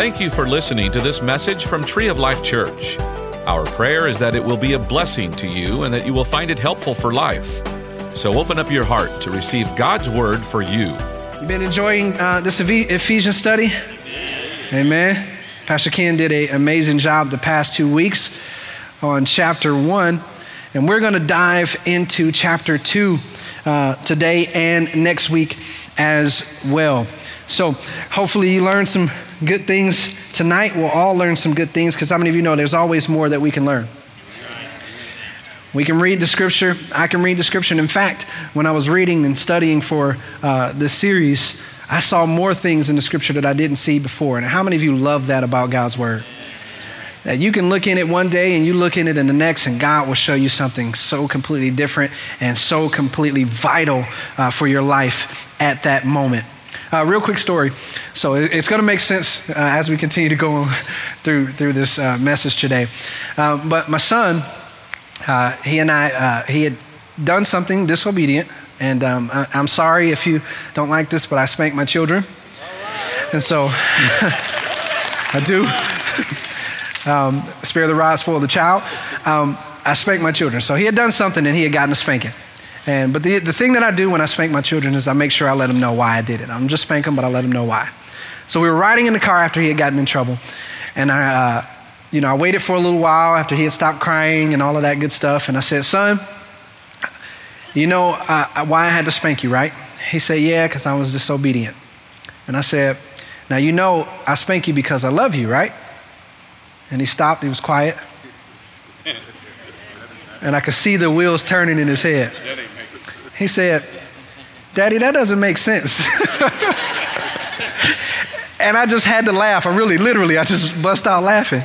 Thank you for listening to this message from Tree of Life Church. Our prayer is that it will be a blessing to you and that you will find it helpful for life. So open up your heart to receive God's word for you. You've been enjoying uh, this Ephesians study? Amen. Pastor Ken did an amazing job the past two weeks on chapter one, and we're going to dive into chapter two uh, today and next week as well. So hopefully you learned some good things tonight. We'll all learn some good things because how many of you know there's always more that we can learn? We can read the scripture. I can read the scripture. In fact, when I was reading and studying for uh, this series, I saw more things in the scripture that I didn't see before. And how many of you love that about God's word? That you can look in it one day and you look in it in the next, and God will show you something so completely different and so completely vital uh, for your life at that moment. Uh, real quick story. So it's going to make sense uh, as we continue to go through through this uh, message today. Uh, but my son, uh, he and I, uh, he had done something disobedient, and um, I, am sorry if you don't like this, but I spank my children, and so I do. um, spare the rod, spoil the child. Um, I spank my children. So he had done something, and he had gotten a spanking. And, but the, the thing that I do when I spank my children is I make sure I let them know why I did it. I'm just spank them, but I let them know why. So we were riding in the car after he had gotten in trouble. And I, uh, you know, I waited for a little while after he had stopped crying and all of that good stuff. And I said, son, you know uh, why I had to spank you, right? He said, yeah, because I was disobedient. And I said, now you know I spank you because I love you, right? And he stopped, he was quiet. And I could see the wheels turning in his head. He said, Daddy, that doesn't make sense. and I just had to laugh. I really, literally, I just bust out laughing.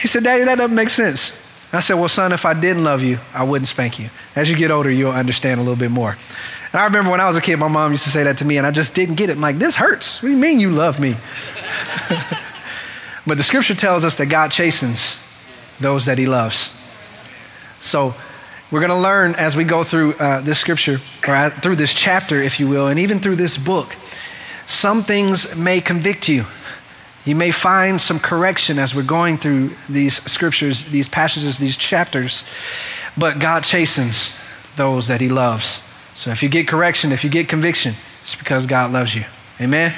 He said, Daddy, that doesn't make sense. I said, Well, son, if I didn't love you, I wouldn't spank you. As you get older, you'll understand a little bit more. And I remember when I was a kid, my mom used to say that to me, and I just didn't get it. I'm like, This hurts. What do you mean you love me? but the scripture tells us that God chastens those that he loves. So we're going to learn as we go through uh, this scripture, or through this chapter, if you will, and even through this book. Some things may convict you. You may find some correction as we're going through these scriptures, these passages, these chapters, but God chastens those that He loves. So if you get correction, if you get conviction, it's because God loves you. Amen?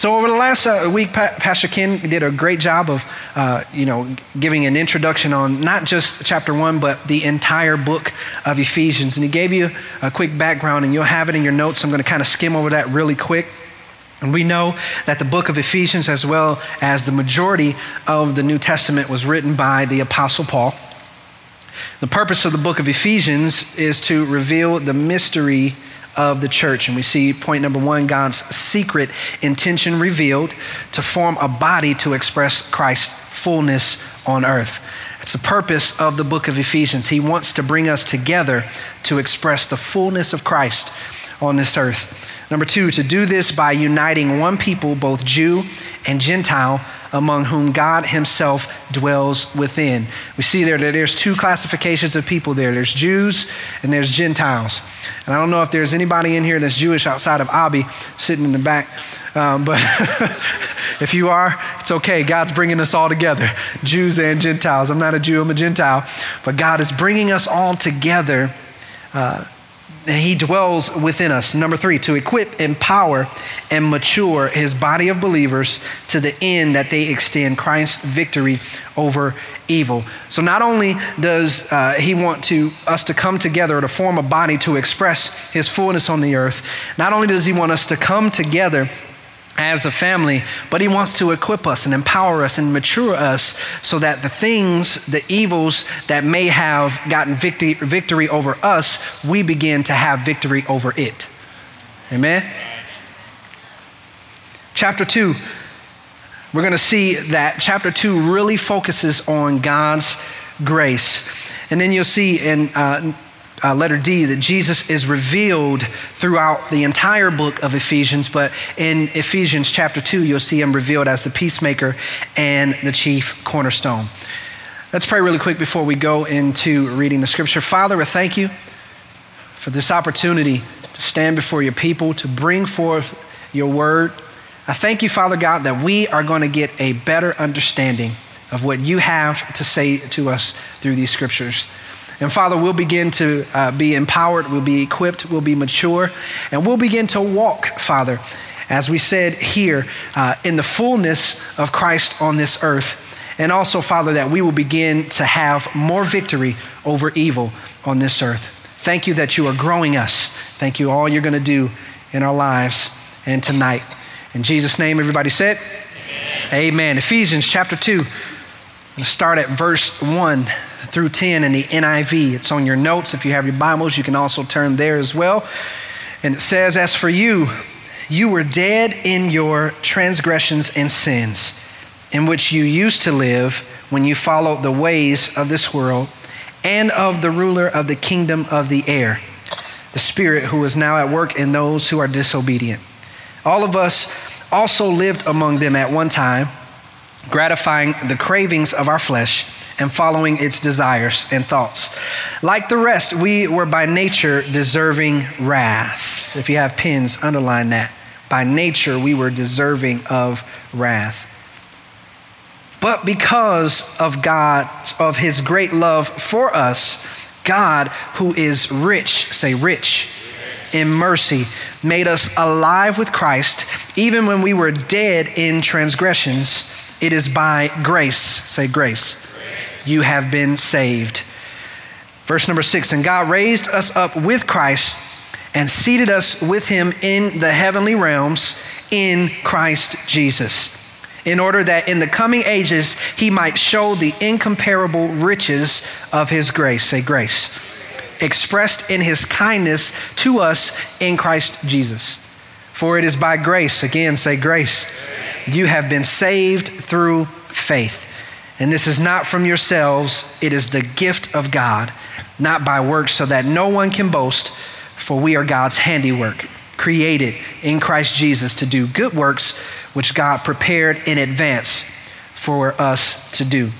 So over the last uh, week, pa- Pastor Ken did a great job of, uh, you know, giving an introduction on not just chapter one, but the entire book of Ephesians. And he gave you a quick background, and you'll have it in your notes. I'm going to kind of skim over that really quick. And we know that the book of Ephesians, as well as the majority of the New Testament, was written by the Apostle Paul. The purpose of the book of Ephesians is to reveal the mystery of the church. And we see point number one God's secret intention revealed to form a body to express Christ's fullness on earth. It's the purpose of the book of Ephesians. He wants to bring us together to express the fullness of Christ on this earth. Number two, to do this by uniting one people, both Jew and Gentile, among whom God Himself dwells within. We see there that there's two classifications of people there there's Jews and there's Gentiles. And I don't know if there's anybody in here that's Jewish outside of Abby sitting in the back. Um, but if you are, it's okay. God's bringing us all together, Jews and Gentiles. I'm not a Jew, I'm a Gentile. But God is bringing us all together. Uh, he dwells within us. Number three, to equip, empower, and mature his body of believers to the end that they extend Christ's victory over evil. So not only does uh, he want to us to come together to form a body to express his fullness on the earth, not only does he want us to come together as a family, but He wants to equip us and empower us and mature us so that the things, the evils that may have gotten victory, victory over us, we begin to have victory over it. Amen? Chapter 2, we're going to see that chapter 2 really focuses on God's grace. And then you'll see in uh, uh, letter D, that Jesus is revealed throughout the entire book of Ephesians, but in Ephesians chapter 2, you'll see him revealed as the peacemaker and the chief cornerstone. Let's pray really quick before we go into reading the scripture. Father, I thank you for this opportunity to stand before your people, to bring forth your word. I thank you, Father God, that we are going to get a better understanding of what you have to say to us through these scriptures. And Father, we'll begin to uh, be empowered, we'll be equipped, we'll be mature, and we'll begin to walk, Father, as we said here, uh, in the fullness of Christ on this earth. And also, Father, that we will begin to have more victory over evil on this earth. Thank you that you are growing us. Thank you all you're going to do in our lives and tonight. In Jesus' name, everybody said, Amen. Amen. Ephesians chapter 2. I'm going to start at verse 1 through 10 in the NIV. It's on your notes. If you have your Bibles, you can also turn there as well. And it says, As for you, you were dead in your transgressions and sins, in which you used to live when you followed the ways of this world and of the ruler of the kingdom of the air, the Spirit who is now at work in those who are disobedient. All of us also lived among them at one time, gratifying the cravings of our flesh and following its desires and thoughts. Like the rest, we were by nature deserving wrath. If you have pins, underline that. By nature, we were deserving of wrath. But because of God, of his great love for us, God, who is rich, say rich, in mercy, made us alive with Christ, even when we were dead in transgressions. It is by grace, say grace, grace. You have been saved. Verse number six, and God raised us up with Christ and seated us with him in the heavenly realms in Christ Jesus in order that in the coming ages he might show the incomparable riches of his grace. Say, grace. Expressed in his kindness to us in Christ Jesus. For it is by grace, again, say, grace. You have been saved through faith. And this is not from yourselves, it is the gift of God, not by works, so that no one can boast, for we are God's handiwork created in Christ Jesus to do good works which God prepared in advance for us to do.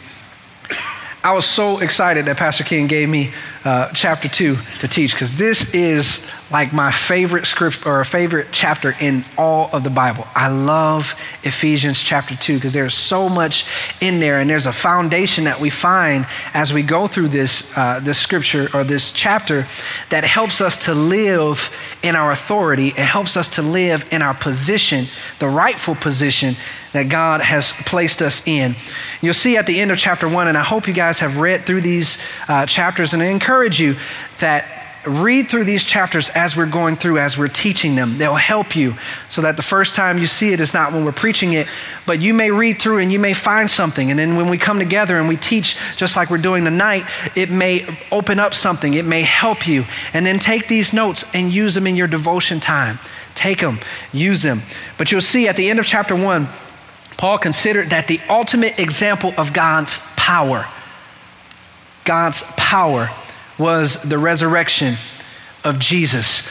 I was so excited that Pastor King gave me uh, chapter two to teach because this is like my favorite script or a favorite chapter in all of the Bible. I love Ephesians chapter two because there's so much in there, and there's a foundation that we find as we go through this uh, this scripture or this chapter that helps us to live in our authority. It helps us to live in our position, the rightful position that God has placed us in. You'll see at the end of chapter one, and I hope you guys have read through these uh, chapters, and I encourage you that read through these chapters as we're going through, as we're teaching them. They'll help you so that the first time you see it is not when we're preaching it, but you may read through and you may find something. And then when we come together and we teach, just like we're doing tonight, it may open up something, it may help you. And then take these notes and use them in your devotion time. Take them, use them. But you'll see at the end of chapter one, Paul considered that the ultimate example of God's power, God's power was the resurrection of Jesus.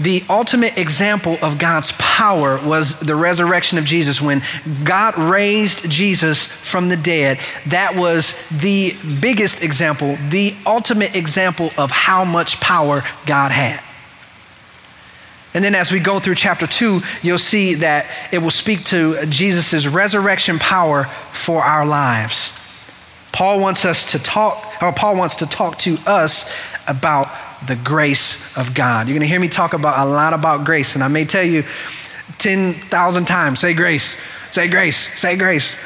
The ultimate example of God's power was the resurrection of Jesus. When God raised Jesus from the dead, that was the biggest example, the ultimate example of how much power God had. And then as we go through chapter two, you'll see that it will speak to Jesus' resurrection power for our lives. Paul wants us to talk, or Paul wants to talk to us about the grace of God. You're going to hear me talk about a lot about grace, and I may tell you 10,000 times say grace, say grace, say grace.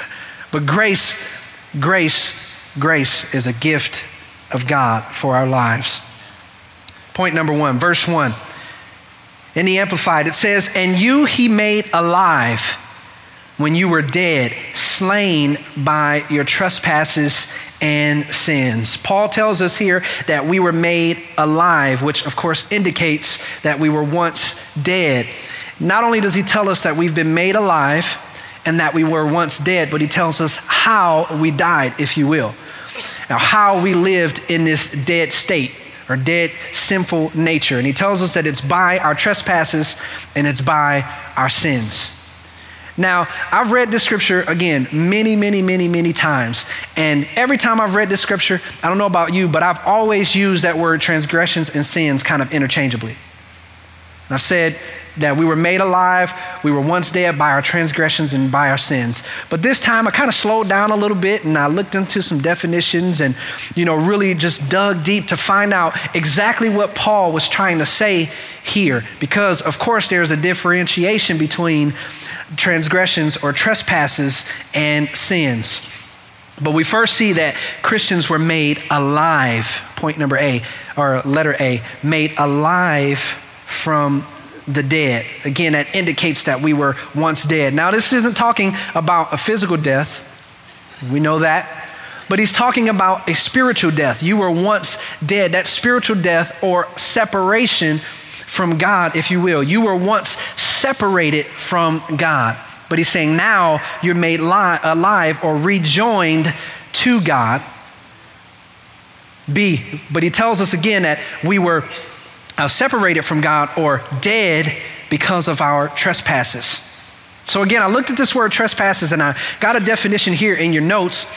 but grace, grace, grace is a gift of God for our lives. Point number one, verse one in the Amplified, it says, And you he made alive when you were dead, slain by your trespasses and sins. Paul tells us here that we were made alive, which of course indicates that we were once dead. Not only does he tell us that we've been made alive and that we were once dead, but he tells us how we died, if you will. Now, how we lived in this dead state or dead sinful nature. And he tells us that it's by our trespasses and it's by our sins. Now, I've read this scripture again many, many, many, many times. And every time I've read this scripture, I don't know about you, but I've always used that word transgressions and sins kind of interchangeably. And I've said that we were made alive. We were once dead by our transgressions and by our sins. But this time I kind of slowed down a little bit and I looked into some definitions and, you know, really just dug deep to find out exactly what Paul was trying to say here. Because, of course, there's a differentiation between transgressions or trespasses and sins. But we first see that Christians were made alive, point number A, or letter A, made alive from the dead. Again, that indicates that we were once dead. Now, this isn't talking about a physical death, we know that. But he's talking about a spiritual death. You were once dead. That spiritual death or separation from God, if you will. You were once separated from God. But he's saying now you're made li- alive or rejoined to God. B, but he tells us again that we were uh, separated from God or dead because of our trespasses. So, again, I looked at this word trespasses and I got a definition here in your notes.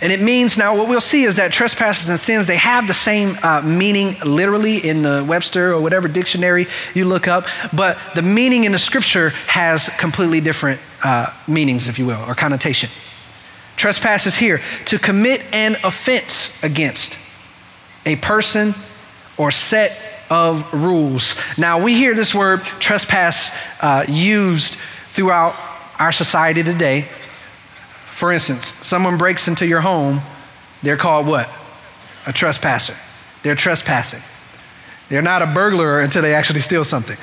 And it means now what we'll see is that trespasses and sins, they have the same uh, meaning literally in the Webster or whatever dictionary you look up, but the meaning in the scripture has completely different uh, meanings, if you will, or connotation. Trespasses here, to commit an offense against a person or set of rules. Now, we hear this word trespass uh, used throughout our society today. For instance, someone breaks into your home, they're called what? A trespasser. They're trespassing. They're not a burglar until they actually steal something.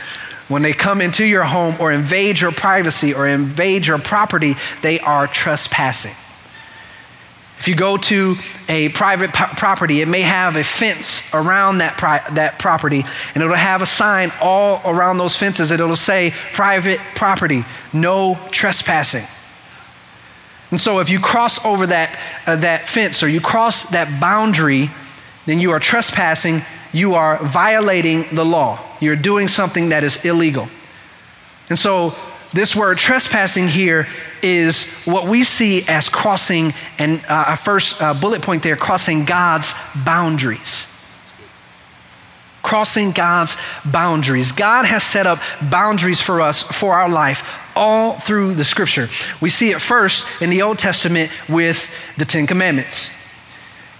When they come into your home or invade your privacy or invade your property, they are trespassing. If you go to a private p- property, it may have a fence around that, pri- that property, and it'll have a sign all around those fences. And it'll say private property, no trespassing. And so if you cross over that, uh, that fence or you cross that boundary, then you are trespassing, you are violating the law. You're doing something that is illegal. And so this word trespassing here is what we see as crossing, and uh, our first uh, bullet point there crossing God's boundaries. Crossing God's boundaries. God has set up boundaries for us for our life all through the scripture. We see it first in the Old Testament with the Ten Commandments.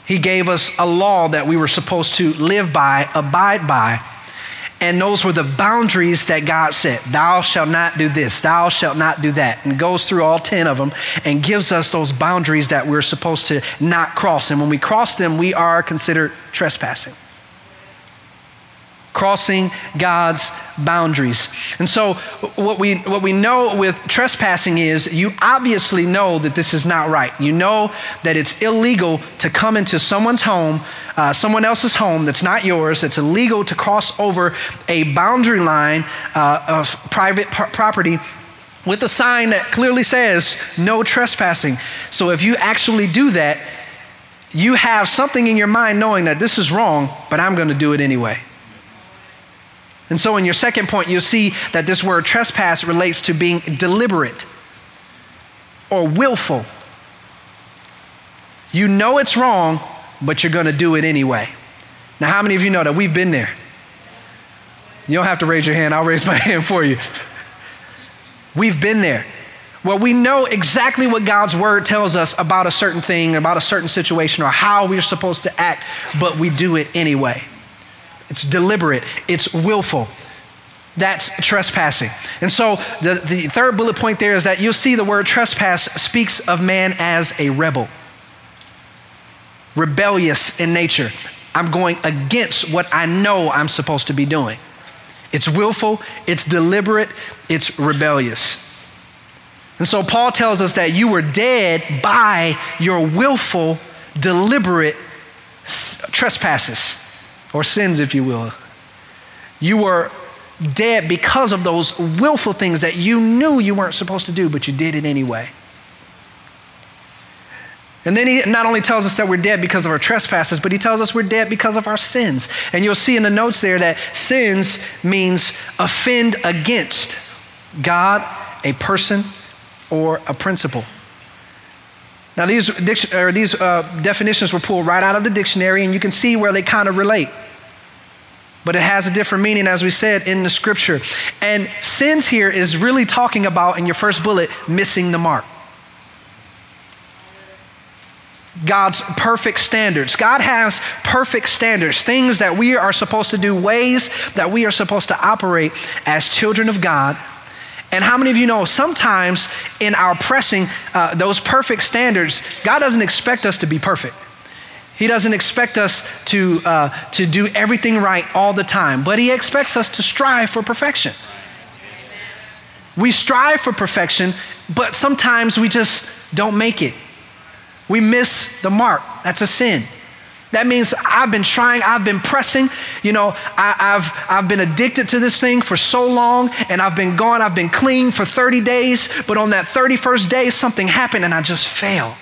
He gave us a law that we were supposed to live by, abide by. And those were the boundaries that God set. Thou shalt not do this, thou shalt not do that. And goes through all 10 of them and gives us those boundaries that we're supposed to not cross. And when we cross them, we are considered trespassing crossing God's boundaries. And so, what we, what we know with trespassing is you obviously know that this is not right. You know that it's illegal to come into someone's home, uh, someone else's home that's not yours. It's illegal to cross over a boundary line uh, of private property with a sign that clearly says no trespassing. So, if you actually do that, you have something in your mind knowing that this is wrong, but I'm going to do it anyway. And so, in your second point, you'll see that this word trespass relates to being deliberate or willful. You know it's wrong, but you're going to do it anyway. Now, how many of you know that we've been there? You don't have to raise your hand, I'll raise my hand for you. We've been there. Well, we know exactly what God's word tells us about a certain thing, about a certain situation, or how we're supposed to act, but we do it anyway. It's deliberate, it's willful. That's trespassing. And so the, the third bullet point there is that you'll see the word trespass speaks of man as a rebel, rebellious in nature. I'm going against what I know I'm supposed to be doing. It's willful, it's deliberate, it's rebellious. And so Paul tells us that you were dead by your willful, deliberate trespasses or sins, if you will. You were dead because of those willful things that you knew you weren't supposed to do, but you did it anyway. And then he not only tells us that we're dead because of our trespasses, but he tells us we're dead because of our sins. And you'll see in the notes there that sins means offend against God, a person, or a principle. Now, these, or these uh, definitions were pulled right out of the dictionary, and you can see where they kind of relate. but it has a different meaning, as we said in the scripture. And sins here is really talking about, in your first bullet, missing the mark. God's perfect standards. God has perfect standards, things that we are supposed to do, ways that we are supposed to operate as children of God. And how many of you know sometimes in our pressing uh, those perfect standards, God doesn't expect us to be perfect. He doesn't expect us to, uh, to do everything right all the time, but He expects us to strive for perfection. We strive for perfection, but sometimes we just don't make it. We miss the mark. That's a sin. That means I've been trying, I've been pressing. You know, I, have I've been addicted to this thing for so long, and I've been gone, I've been clean for 30 days, but on that 31st day, something happened and I just fail.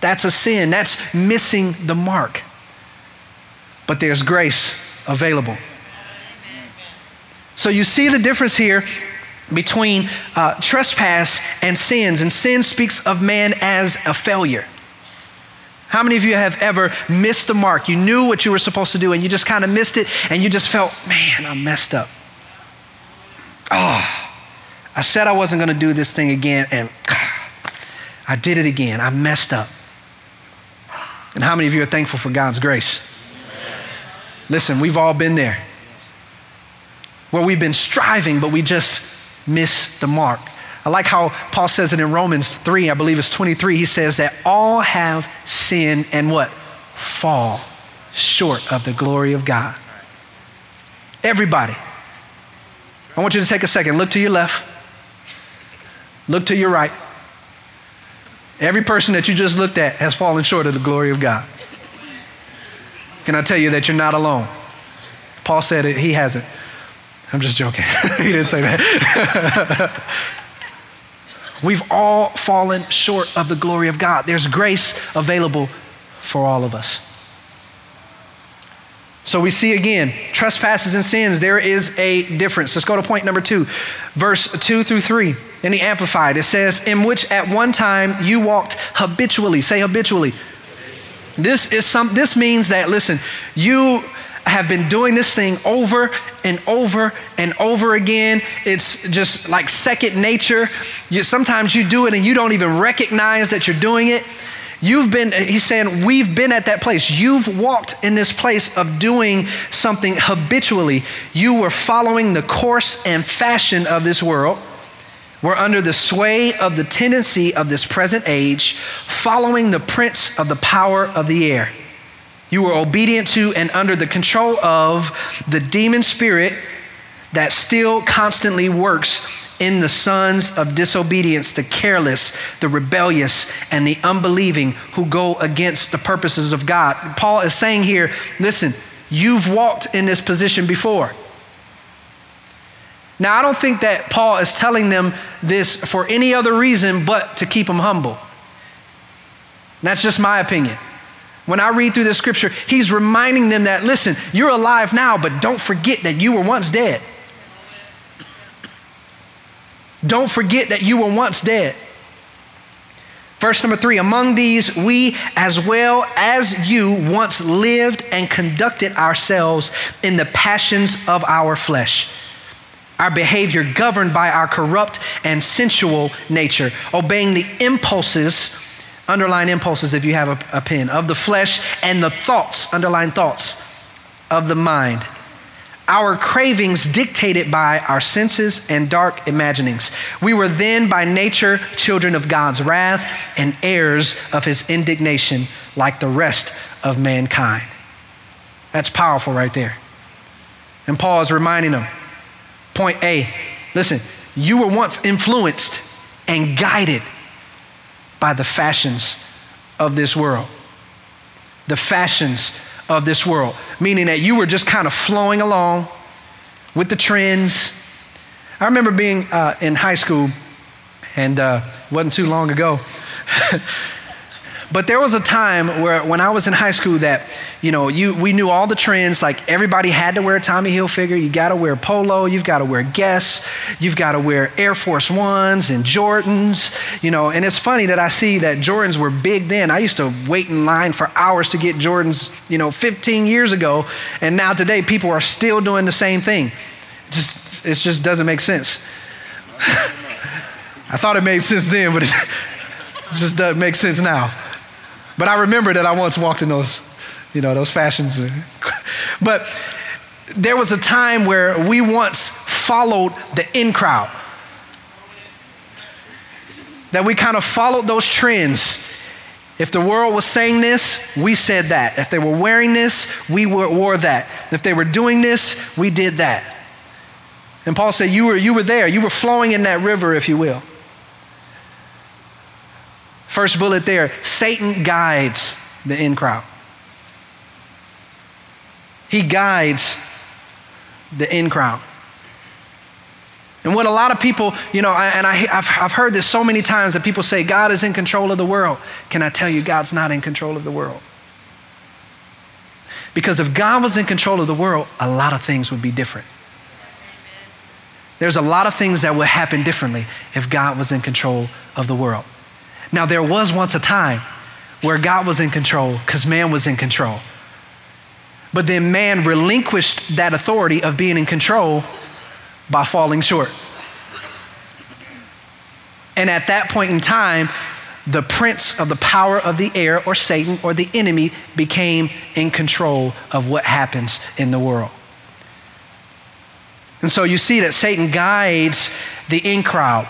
That's a sin. That's missing the mark. But there's grace available. So you see the difference here between uh, trespass and sins. And sin speaks of man as a failure. How many of you have ever missed the mark? You knew what you were supposed to do and you just kind of missed it and you just felt, man, I messed up. Oh, I said I wasn't going to do this thing again and I did it again. I messed up. And how many of you are thankful for God's grace? Listen, we've all been there where we've been striving, but we just miss the mark. I like how Paul says it in Romans 3, I believe it's 23. He says that all have sinned and what? Fall short of the glory of God. Everybody. I want you to take a second. Look to your left. Look to your right. Every person that you just looked at has fallen short of the glory of God. Can I tell you that you're not alone? Paul said it, he hasn't. I'm just joking. he didn't say that. We've all fallen short of the glory of God. There's grace available for all of us. So we see again, trespasses and sins, there is a difference. Let's go to point number two, verse two through three in the Amplified. It says, In which at one time you walked habitually. Say habitually. This is some this means that listen, you have been doing this thing over and over and over again. It's just like second nature. You, sometimes you do it and you don't even recognize that you're doing it. You've been, he's saying, we've been at that place. You've walked in this place of doing something habitually. You were following the course and fashion of this world. We're under the sway of the tendency of this present age, following the prince of the power of the air. You were obedient to and under the control of the demon spirit that still constantly works in the sons of disobedience, the careless, the rebellious, and the unbelieving who go against the purposes of God. Paul is saying here listen, you've walked in this position before. Now, I don't think that Paul is telling them this for any other reason but to keep them humble. That's just my opinion. When I read through the scripture, he's reminding them that, listen, you're alive now, but don't forget that you were once dead. Don't forget that you were once dead. Verse number three Among these, we as well as you once lived and conducted ourselves in the passions of our flesh. Our behavior governed by our corrupt and sensual nature, obeying the impulses Underline impulses if you have a, a pen. Of the flesh and the thoughts, underline thoughts of the mind. Our cravings dictated by our senses and dark imaginings. We were then by nature children of God's wrath and heirs of his indignation, like the rest of mankind. That's powerful right there. And Paul is reminding them point A listen, you were once influenced and guided by the fashions of this world. The fashions of this world, meaning that you were just kind of flowing along with the trends. I remember being uh, in high school, and uh, wasn't too long ago. But there was a time where when I was in high school that, you know, you, we knew all the trends. Like everybody had to wear a Tommy Hilfiger. You got to wear polo. You've got to wear Guess. You've got to wear Air Force Ones and Jordans. You know, and it's funny that I see that Jordans were big then. I used to wait in line for hours to get Jordans, you know, 15 years ago. And now today people are still doing the same thing. Just, it just doesn't make sense. I thought it made sense then, but it just doesn't make sense now. But I remember that I once walked in those, you know, those fashions. But there was a time where we once followed the in crowd. That we kind of followed those trends. If the world was saying this, we said that. If they were wearing this, we wore that. If they were doing this, we did that. And Paul said, You were, you were there. You were flowing in that river, if you will. First bullet there Satan guides the in crowd. He guides the in crowd. And what a lot of people, you know, and I, have I've heard this so many times that people say, God is in control of the world. Can I tell you, God's not in control of the world? Because if God was in control of the world, a lot of things would be different. There's a lot of things that would happen differently if God was in control of the world. Now, there was once a time where God was in control because man was in control. But then man relinquished that authority of being in control by falling short. And at that point in time, the prince of the power of the air, or Satan, or the enemy, became in control of what happens in the world. And so you see that Satan guides the in crowd.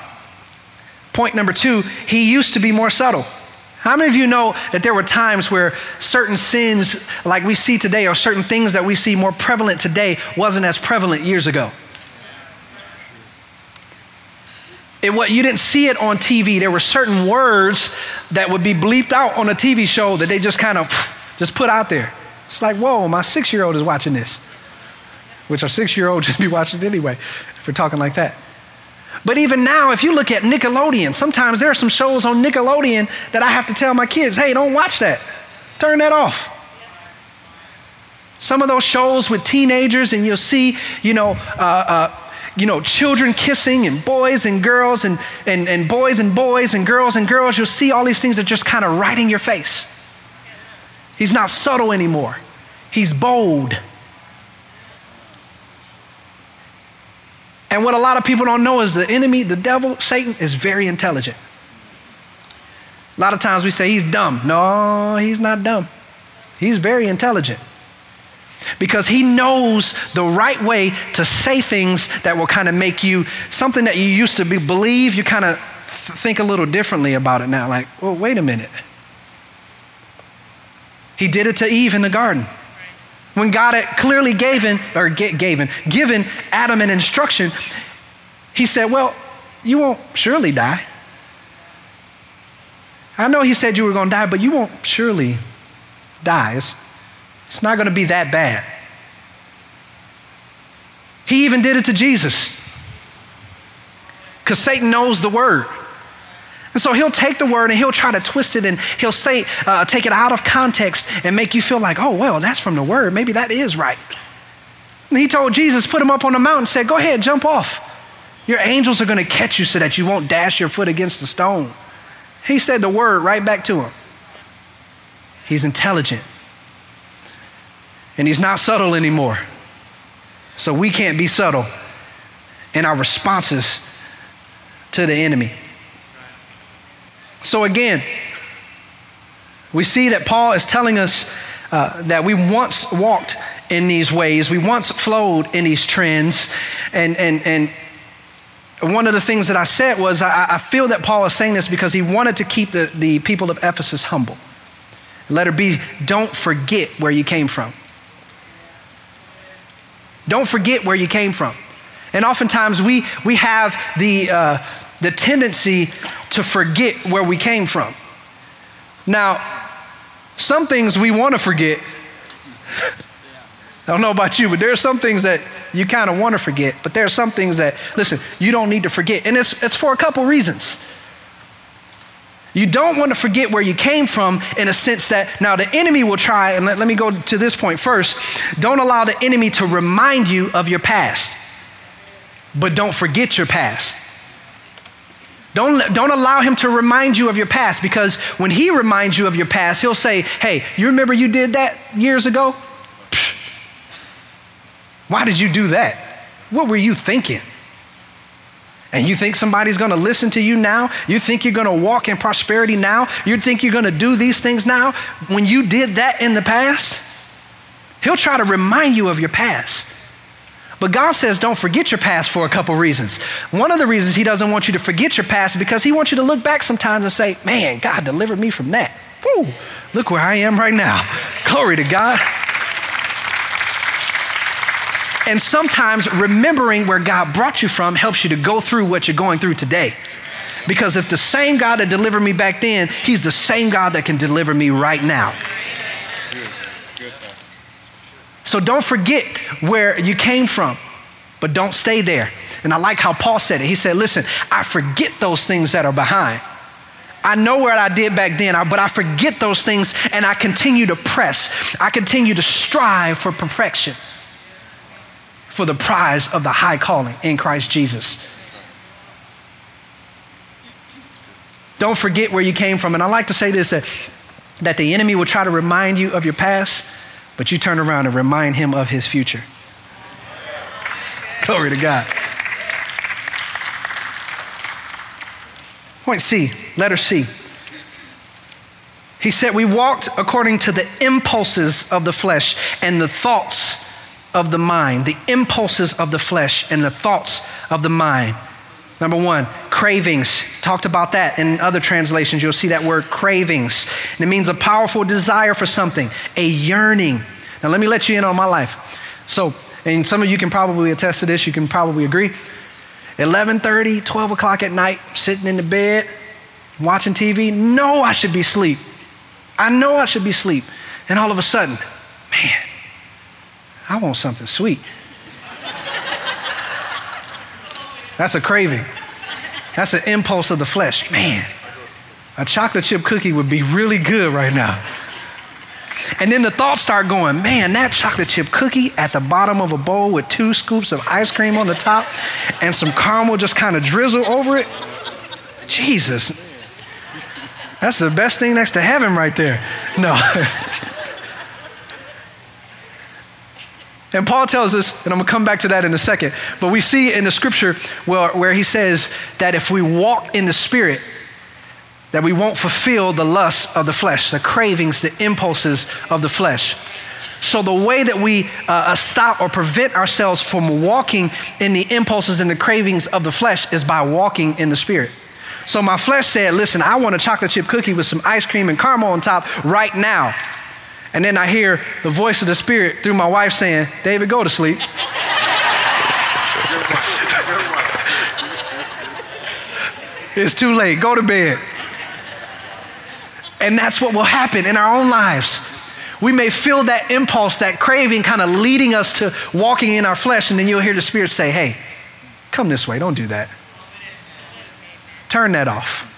Point number two, he used to be more subtle. How many of you know that there were times where certain sins, like we see today, or certain things that we see more prevalent today, wasn't as prevalent years ago? It, what, you didn't see it on TV. There were certain words that would be bleeped out on a TV show that they just kind of just put out there. It's like, whoa, my six year old is watching this, which our six year old should be watching anyway, if we're talking like that. But even now, if you look at Nickelodeon, sometimes there are some shows on Nickelodeon that I have to tell my kids, hey, don't watch that. Turn that off. Some of those shows with teenagers, and you'll see, you know, uh, uh, you know, children kissing and boys and girls and, and, and boys and boys and girls and girls. You'll see all these things that just kind of right in your face. He's not subtle anymore. He's bold. And what a lot of people don't know is the enemy, the devil, Satan, is very intelligent. A lot of times we say he's dumb. No, he's not dumb. He's very intelligent. Because he knows the right way to say things that will kind of make you something that you used to be, believe, you kind of think a little differently about it now. Like, well, wait a minute. He did it to Eve in the garden. When God had clearly given, or given, given Adam an instruction, he said, Well, you won't surely die. I know he said you were going to die, but you won't surely die. It's, it's not going to be that bad. He even did it to Jesus. Because Satan knows the word. And so he'll take the word and he'll try to twist it and he'll say, uh, take it out of context and make you feel like, oh, well, that's from the word. Maybe that is right. And he told Jesus, put him up on the mountain, said, go ahead, jump off. Your angels are going to catch you so that you won't dash your foot against the stone. He said the word right back to him. He's intelligent. And he's not subtle anymore. So we can't be subtle in our responses to the enemy. So again, we see that Paul is telling us uh, that we once walked in these ways, we once flowed in these trends, and and and one of the things that I said was I, I feel that Paul is saying this because he wanted to keep the, the people of Ephesus humble. Letter B, don't forget where you came from. Don't forget where you came from. And oftentimes we, we have the, uh, the tendency to forget where we came from. Now, some things we want to forget. I don't know about you, but there are some things that you kind of want to forget, but there are some things that, listen, you don't need to forget. And it's, it's for a couple reasons. You don't want to forget where you came from in a sense that now the enemy will try, and let, let me go to this point first. Don't allow the enemy to remind you of your past, but don't forget your past. Don't, don't allow him to remind you of your past because when he reminds you of your past, he'll say, Hey, you remember you did that years ago? Why did you do that? What were you thinking? And you think somebody's going to listen to you now? You think you're going to walk in prosperity now? You think you're going to do these things now when you did that in the past? He'll try to remind you of your past. But God says don't forget your past for a couple reasons. One of the reasons He doesn't want you to forget your past is because He wants you to look back sometimes and say, Man, God delivered me from that. Woo, look where I am right now. Glory to God. And sometimes remembering where God brought you from helps you to go through what you're going through today. Because if the same God that delivered me back then, He's the same God that can deliver me right now. So don't forget where you came from, but don't stay there. And I like how Paul said it. He said, Listen, I forget those things that are behind. I know what I did back then, but I forget those things and I continue to press. I continue to strive for perfection for the prize of the high calling in Christ Jesus. Don't forget where you came from. And I like to say this that, that the enemy will try to remind you of your past, but you turn around and remind him of his future. Glory to God. Point C, letter C. He said, We walked according to the impulses of the flesh and the thoughts of the mind, the impulses of the flesh and the thoughts of the mind. Number one, cravings. Talked about that in other translations. You'll see that word cravings. And it means a powerful desire for something, a yearning. Now, let me let you in on my life. So, and some of you can probably attest to this, you can probably agree. 11:30, 12 o'clock at night, sitting in the bed, watching TV. No, I should be asleep. I know I should be asleep. And all of a sudden, man, I want something sweet. That's a craving. That's an impulse of the flesh. Man, a chocolate chip cookie would be really good right now. And then the thoughts start going, man, that chocolate chip cookie at the bottom of a bowl with two scoops of ice cream on the top and some caramel just kind of drizzle over it. Jesus. That's the best thing next to heaven right there. No. And Paul tells us, and I'm going to come back to that in a second, but we see in the scripture where, where he says that if we walk in the Spirit, that we won't fulfill the lusts of the flesh, the cravings, the impulses of the flesh. So, the way that we uh, uh, stop or prevent ourselves from walking in the impulses and the cravings of the flesh is by walking in the Spirit. So, my flesh said, Listen, I want a chocolate chip cookie with some ice cream and caramel on top right now. And then I hear the voice of the Spirit through my wife saying, David, go to sleep. it's too late. Go to bed. And that's what will happen in our own lives. We may feel that impulse, that craving kind of leading us to walking in our flesh, and then you'll hear the Spirit say, Hey, come this way. Don't do that. Turn that off.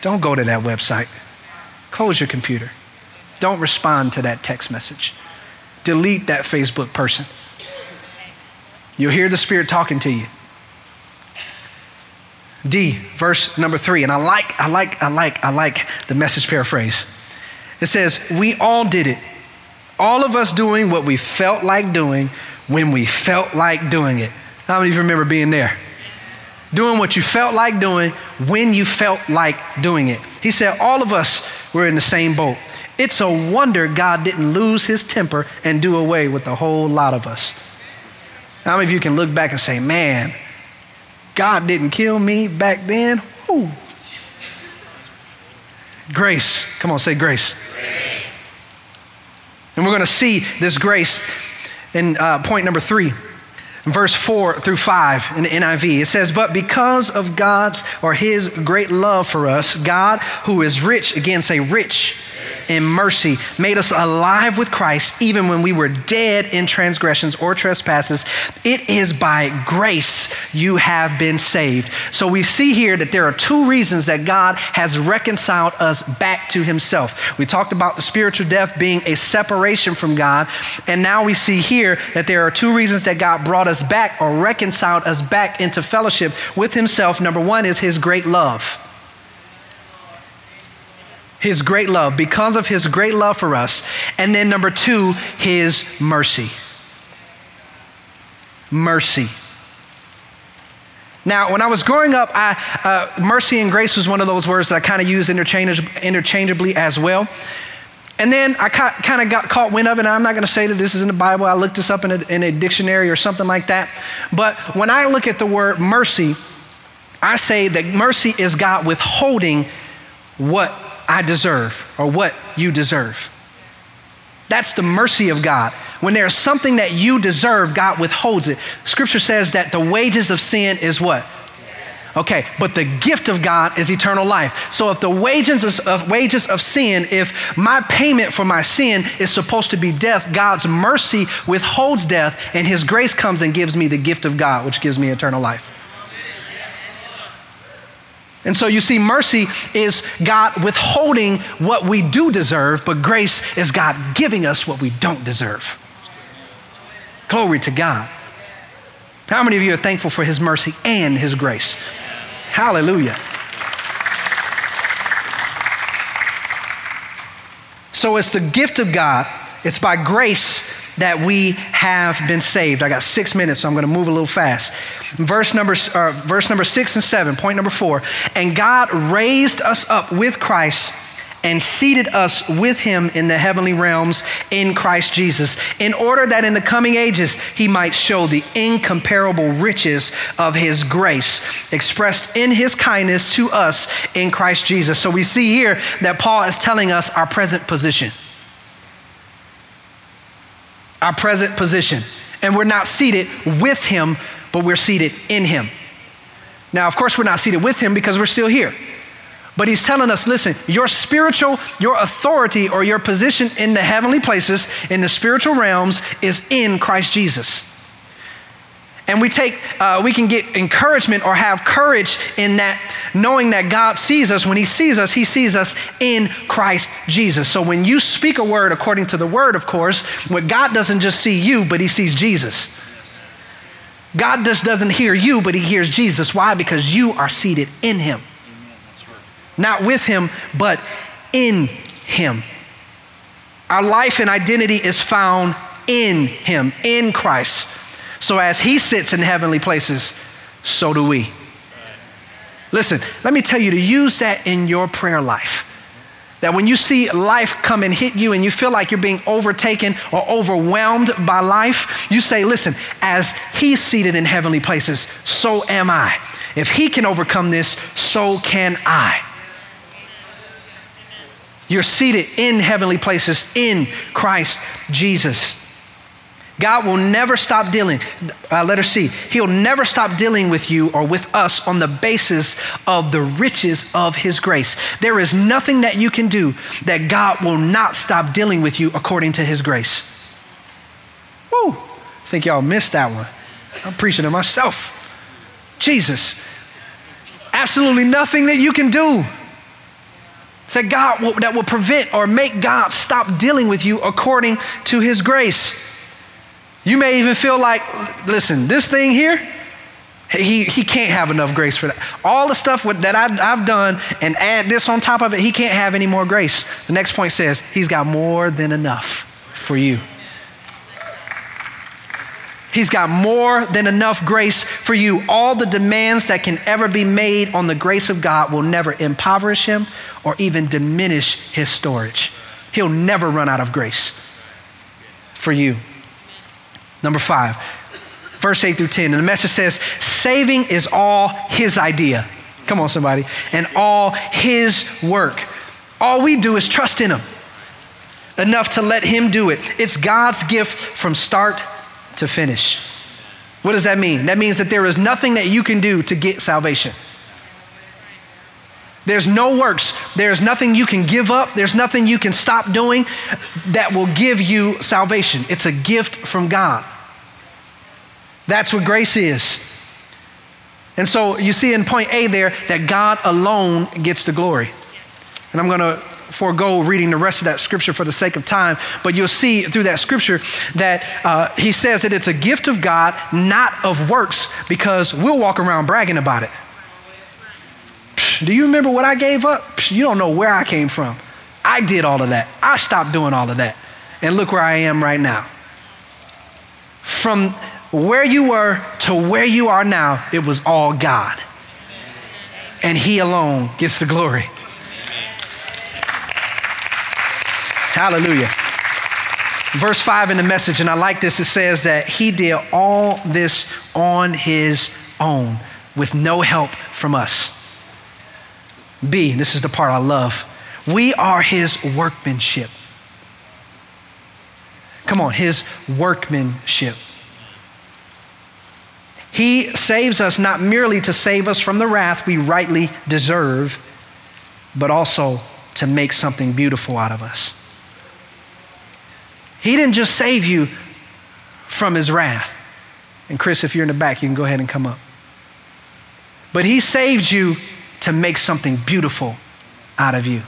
Don't go to that website. Close your computer. Don't respond to that text message. Delete that Facebook person. You'll hear the Spirit talking to you. D, verse number three, and I like, I like, I like, I like the message paraphrase. It says, We all did it. All of us doing what we felt like doing when we felt like doing it. Many of you remember being there? Doing what you felt like doing when you felt like doing it. He said, All of us were in the same boat. It's a wonder God didn't lose his temper and do away with a whole lot of us. How many of you can look back and say, man, God didn't kill me back then? Ooh. Grace. Come on, say grace. grace. And we're going to see this grace in uh, point number three, verse four through five in the NIV. It says, But because of God's or his great love for us, God, who is rich, again say rich in mercy, made us alive with Christ even when we were dead in transgressions or trespasses. It is by grace you have been saved. So we see here that there are two reasons that God has reconciled us back to himself. We talked about the spiritual death being a separation from God, and now we see here that there are two reasons that God brought us back or reconciled us back into fellowship with himself. Number 1 is his great love his great love, because of his great love for us. And then number two, his mercy. Mercy. Now, when I was growing up, I, uh, mercy and grace was one of those words that I kind of used interchange- interchangeably as well. And then I kind of got caught wind of it. I'm not going to say that this is in the Bible. I looked this up in a, in a dictionary or something like that. But when I look at the word mercy, I say that mercy is God withholding what I deserve or what you deserve. That's the mercy of God. When there's something that you deserve, God withholds it. Scripture says that the wages of sin is what? Okay, but the gift of God is eternal life. So if the wages of, wages of sin, if my payment for my sin is supposed to be death, God's mercy withholds death, and His grace comes and gives me the gift of God, which gives me eternal life. And so you see, mercy is God withholding what we do deserve, but grace is God giving us what we don't deserve. Glory to God. How many of you are thankful for His mercy and His grace? Hallelujah. So it's the gift of God, it's by grace that we have been saved. I got six minutes, so I'm going to move a little fast. Verse number, uh, verse number six and seven, point number four. And God raised us up with Christ and seated us with him in the heavenly realms in Christ Jesus, in order that in the coming ages he might show the incomparable riches of his grace expressed in his kindness to us in Christ Jesus. So we see here that Paul is telling us our present position our present position. And we're not seated with him, but we're seated in him. Now, of course, we're not seated with him because we're still here. But he's telling us listen, your spiritual, your authority, or your position in the heavenly places, in the spiritual realms, is in Christ Jesus. And we take, uh, we can get encouragement or have courage in that, knowing that God sees us. When He sees us, He sees us in Christ Jesus. So when you speak a word according to the word, of course, what God doesn't just see you, but He sees Jesus. God just doesn't hear you, but He hears Jesus. Why? Because you are seated in Him. Not with Him, but in Him. Our life and identity is found in Him, in Christ. So as he sits in heavenly places, so do we. Listen, let me tell you to use that in your prayer life. That when you see life come and hit you and you feel like you're being overtaken or overwhelmed by life, you say, Listen, as he's seated in heavenly places, so am I. If he can overcome this, so can I. You're seated in heavenly places in Christ Jesus. God will never stop dealing. Uh, letter C, He'll never stop dealing with you or with us on the basis of the riches of His grace. There is nothing that you can do that God will not stop dealing with you according to His grace. Woo! Think y'all missed that one. I'm preaching to myself. Jesus. Absolutely nothing that you can do that God will, that will prevent or make God stop dealing with you according to His grace. You may even feel like, listen, this thing here, he, he can't have enough grace for that. All the stuff with, that I, I've done and add this on top of it, he can't have any more grace. The next point says, he's got more than enough for you. He's got more than enough grace for you. All the demands that can ever be made on the grace of God will never impoverish him or even diminish his storage. He'll never run out of grace for you. Number five, verse 8 through 10. And the message says, saving is all his idea. Come on, somebody. And all his work. All we do is trust in him enough to let him do it. It's God's gift from start to finish. What does that mean? That means that there is nothing that you can do to get salvation. There's no works. There's nothing you can give up. There's nothing you can stop doing that will give you salvation. It's a gift from God. That's what grace is. And so you see in point A there that God alone gets the glory. And I'm going to forego reading the rest of that scripture for the sake of time, but you'll see through that scripture that uh, he says that it's a gift of God, not of works, because we'll walk around bragging about it. Do you remember what I gave up? You don't know where I came from. I did all of that. I stopped doing all of that. And look where I am right now. From where you were to where you are now, it was all God. And He alone gets the glory. Hallelujah. Verse 5 in the message, and I like this, it says that He did all this on His own with no help from us. B, this is the part I love. We are his workmanship. Come on, his workmanship. He saves us not merely to save us from the wrath we rightly deserve, but also to make something beautiful out of us. He didn't just save you from his wrath. And Chris, if you're in the back, you can go ahead and come up. But he saved you to make something beautiful out of you.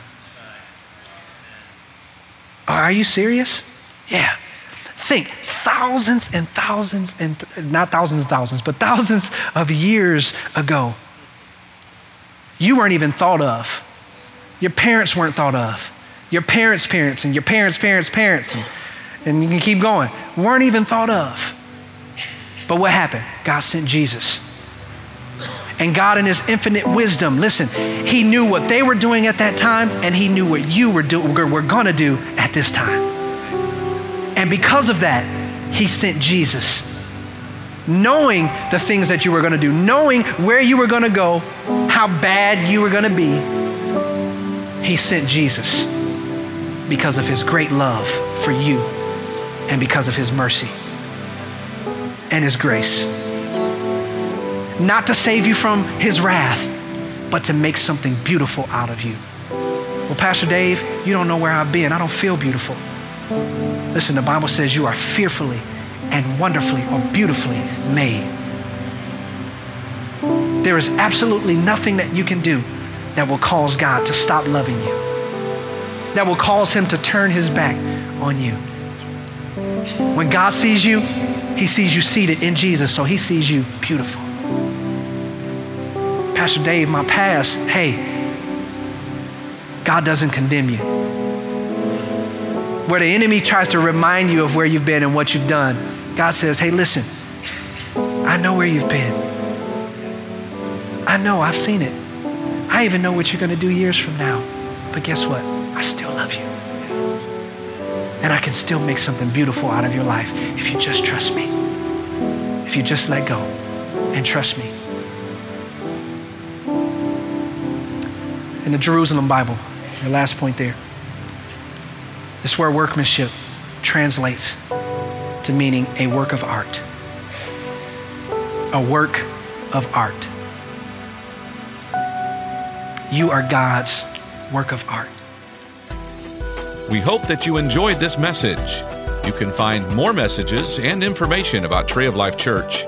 Are you serious? Yeah. Think thousands and thousands and th- not thousands and thousands, but thousands of years ago. You weren't even thought of. Your parents weren't thought of. Your parents' parents and your parents' parents' parents, and, and you can keep going, weren't even thought of. But what happened? God sent Jesus and God, in His infinite wisdom, listen, He knew what they were doing at that time, and He knew what you were, do- were going to do at this time. And because of that, He sent Jesus. Knowing the things that you were going to do, knowing where you were going to go, how bad you were going to be, He sent Jesus because of His great love for you and because of His mercy and His grace not to save you from his wrath, but to make something beautiful out of you. Well, Pastor Dave, you don't know where I've been. I don't feel beautiful. Listen, the Bible says you are fearfully and wonderfully or beautifully made. There is absolutely nothing that you can do that will cause God to stop loving you, that will cause him to turn his back on you. When God sees you, he sees you seated in Jesus, so he sees you beautiful. Pastor Dave, my past, hey, God doesn't condemn you. Where the enemy tries to remind you of where you've been and what you've done, God says, hey, listen, I know where you've been. I know, I've seen it. I even know what you're going to do years from now. But guess what? I still love you. And I can still make something beautiful out of your life if you just trust me. If you just let go and trust me. in the Jerusalem Bible, your last point there. This word workmanship translates to meaning a work of art. A work of art. You are God's work of art. We hope that you enjoyed this message. You can find more messages and information about Tree of Life Church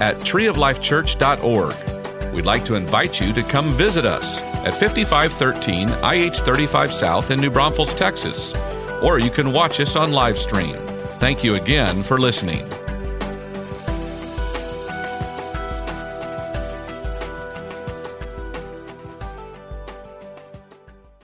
at treeoflifechurch.org. We'd like to invite you to come visit us at 5513 IH 35 South in New Braunfels, Texas. Or you can watch us on live stream. Thank you again for listening.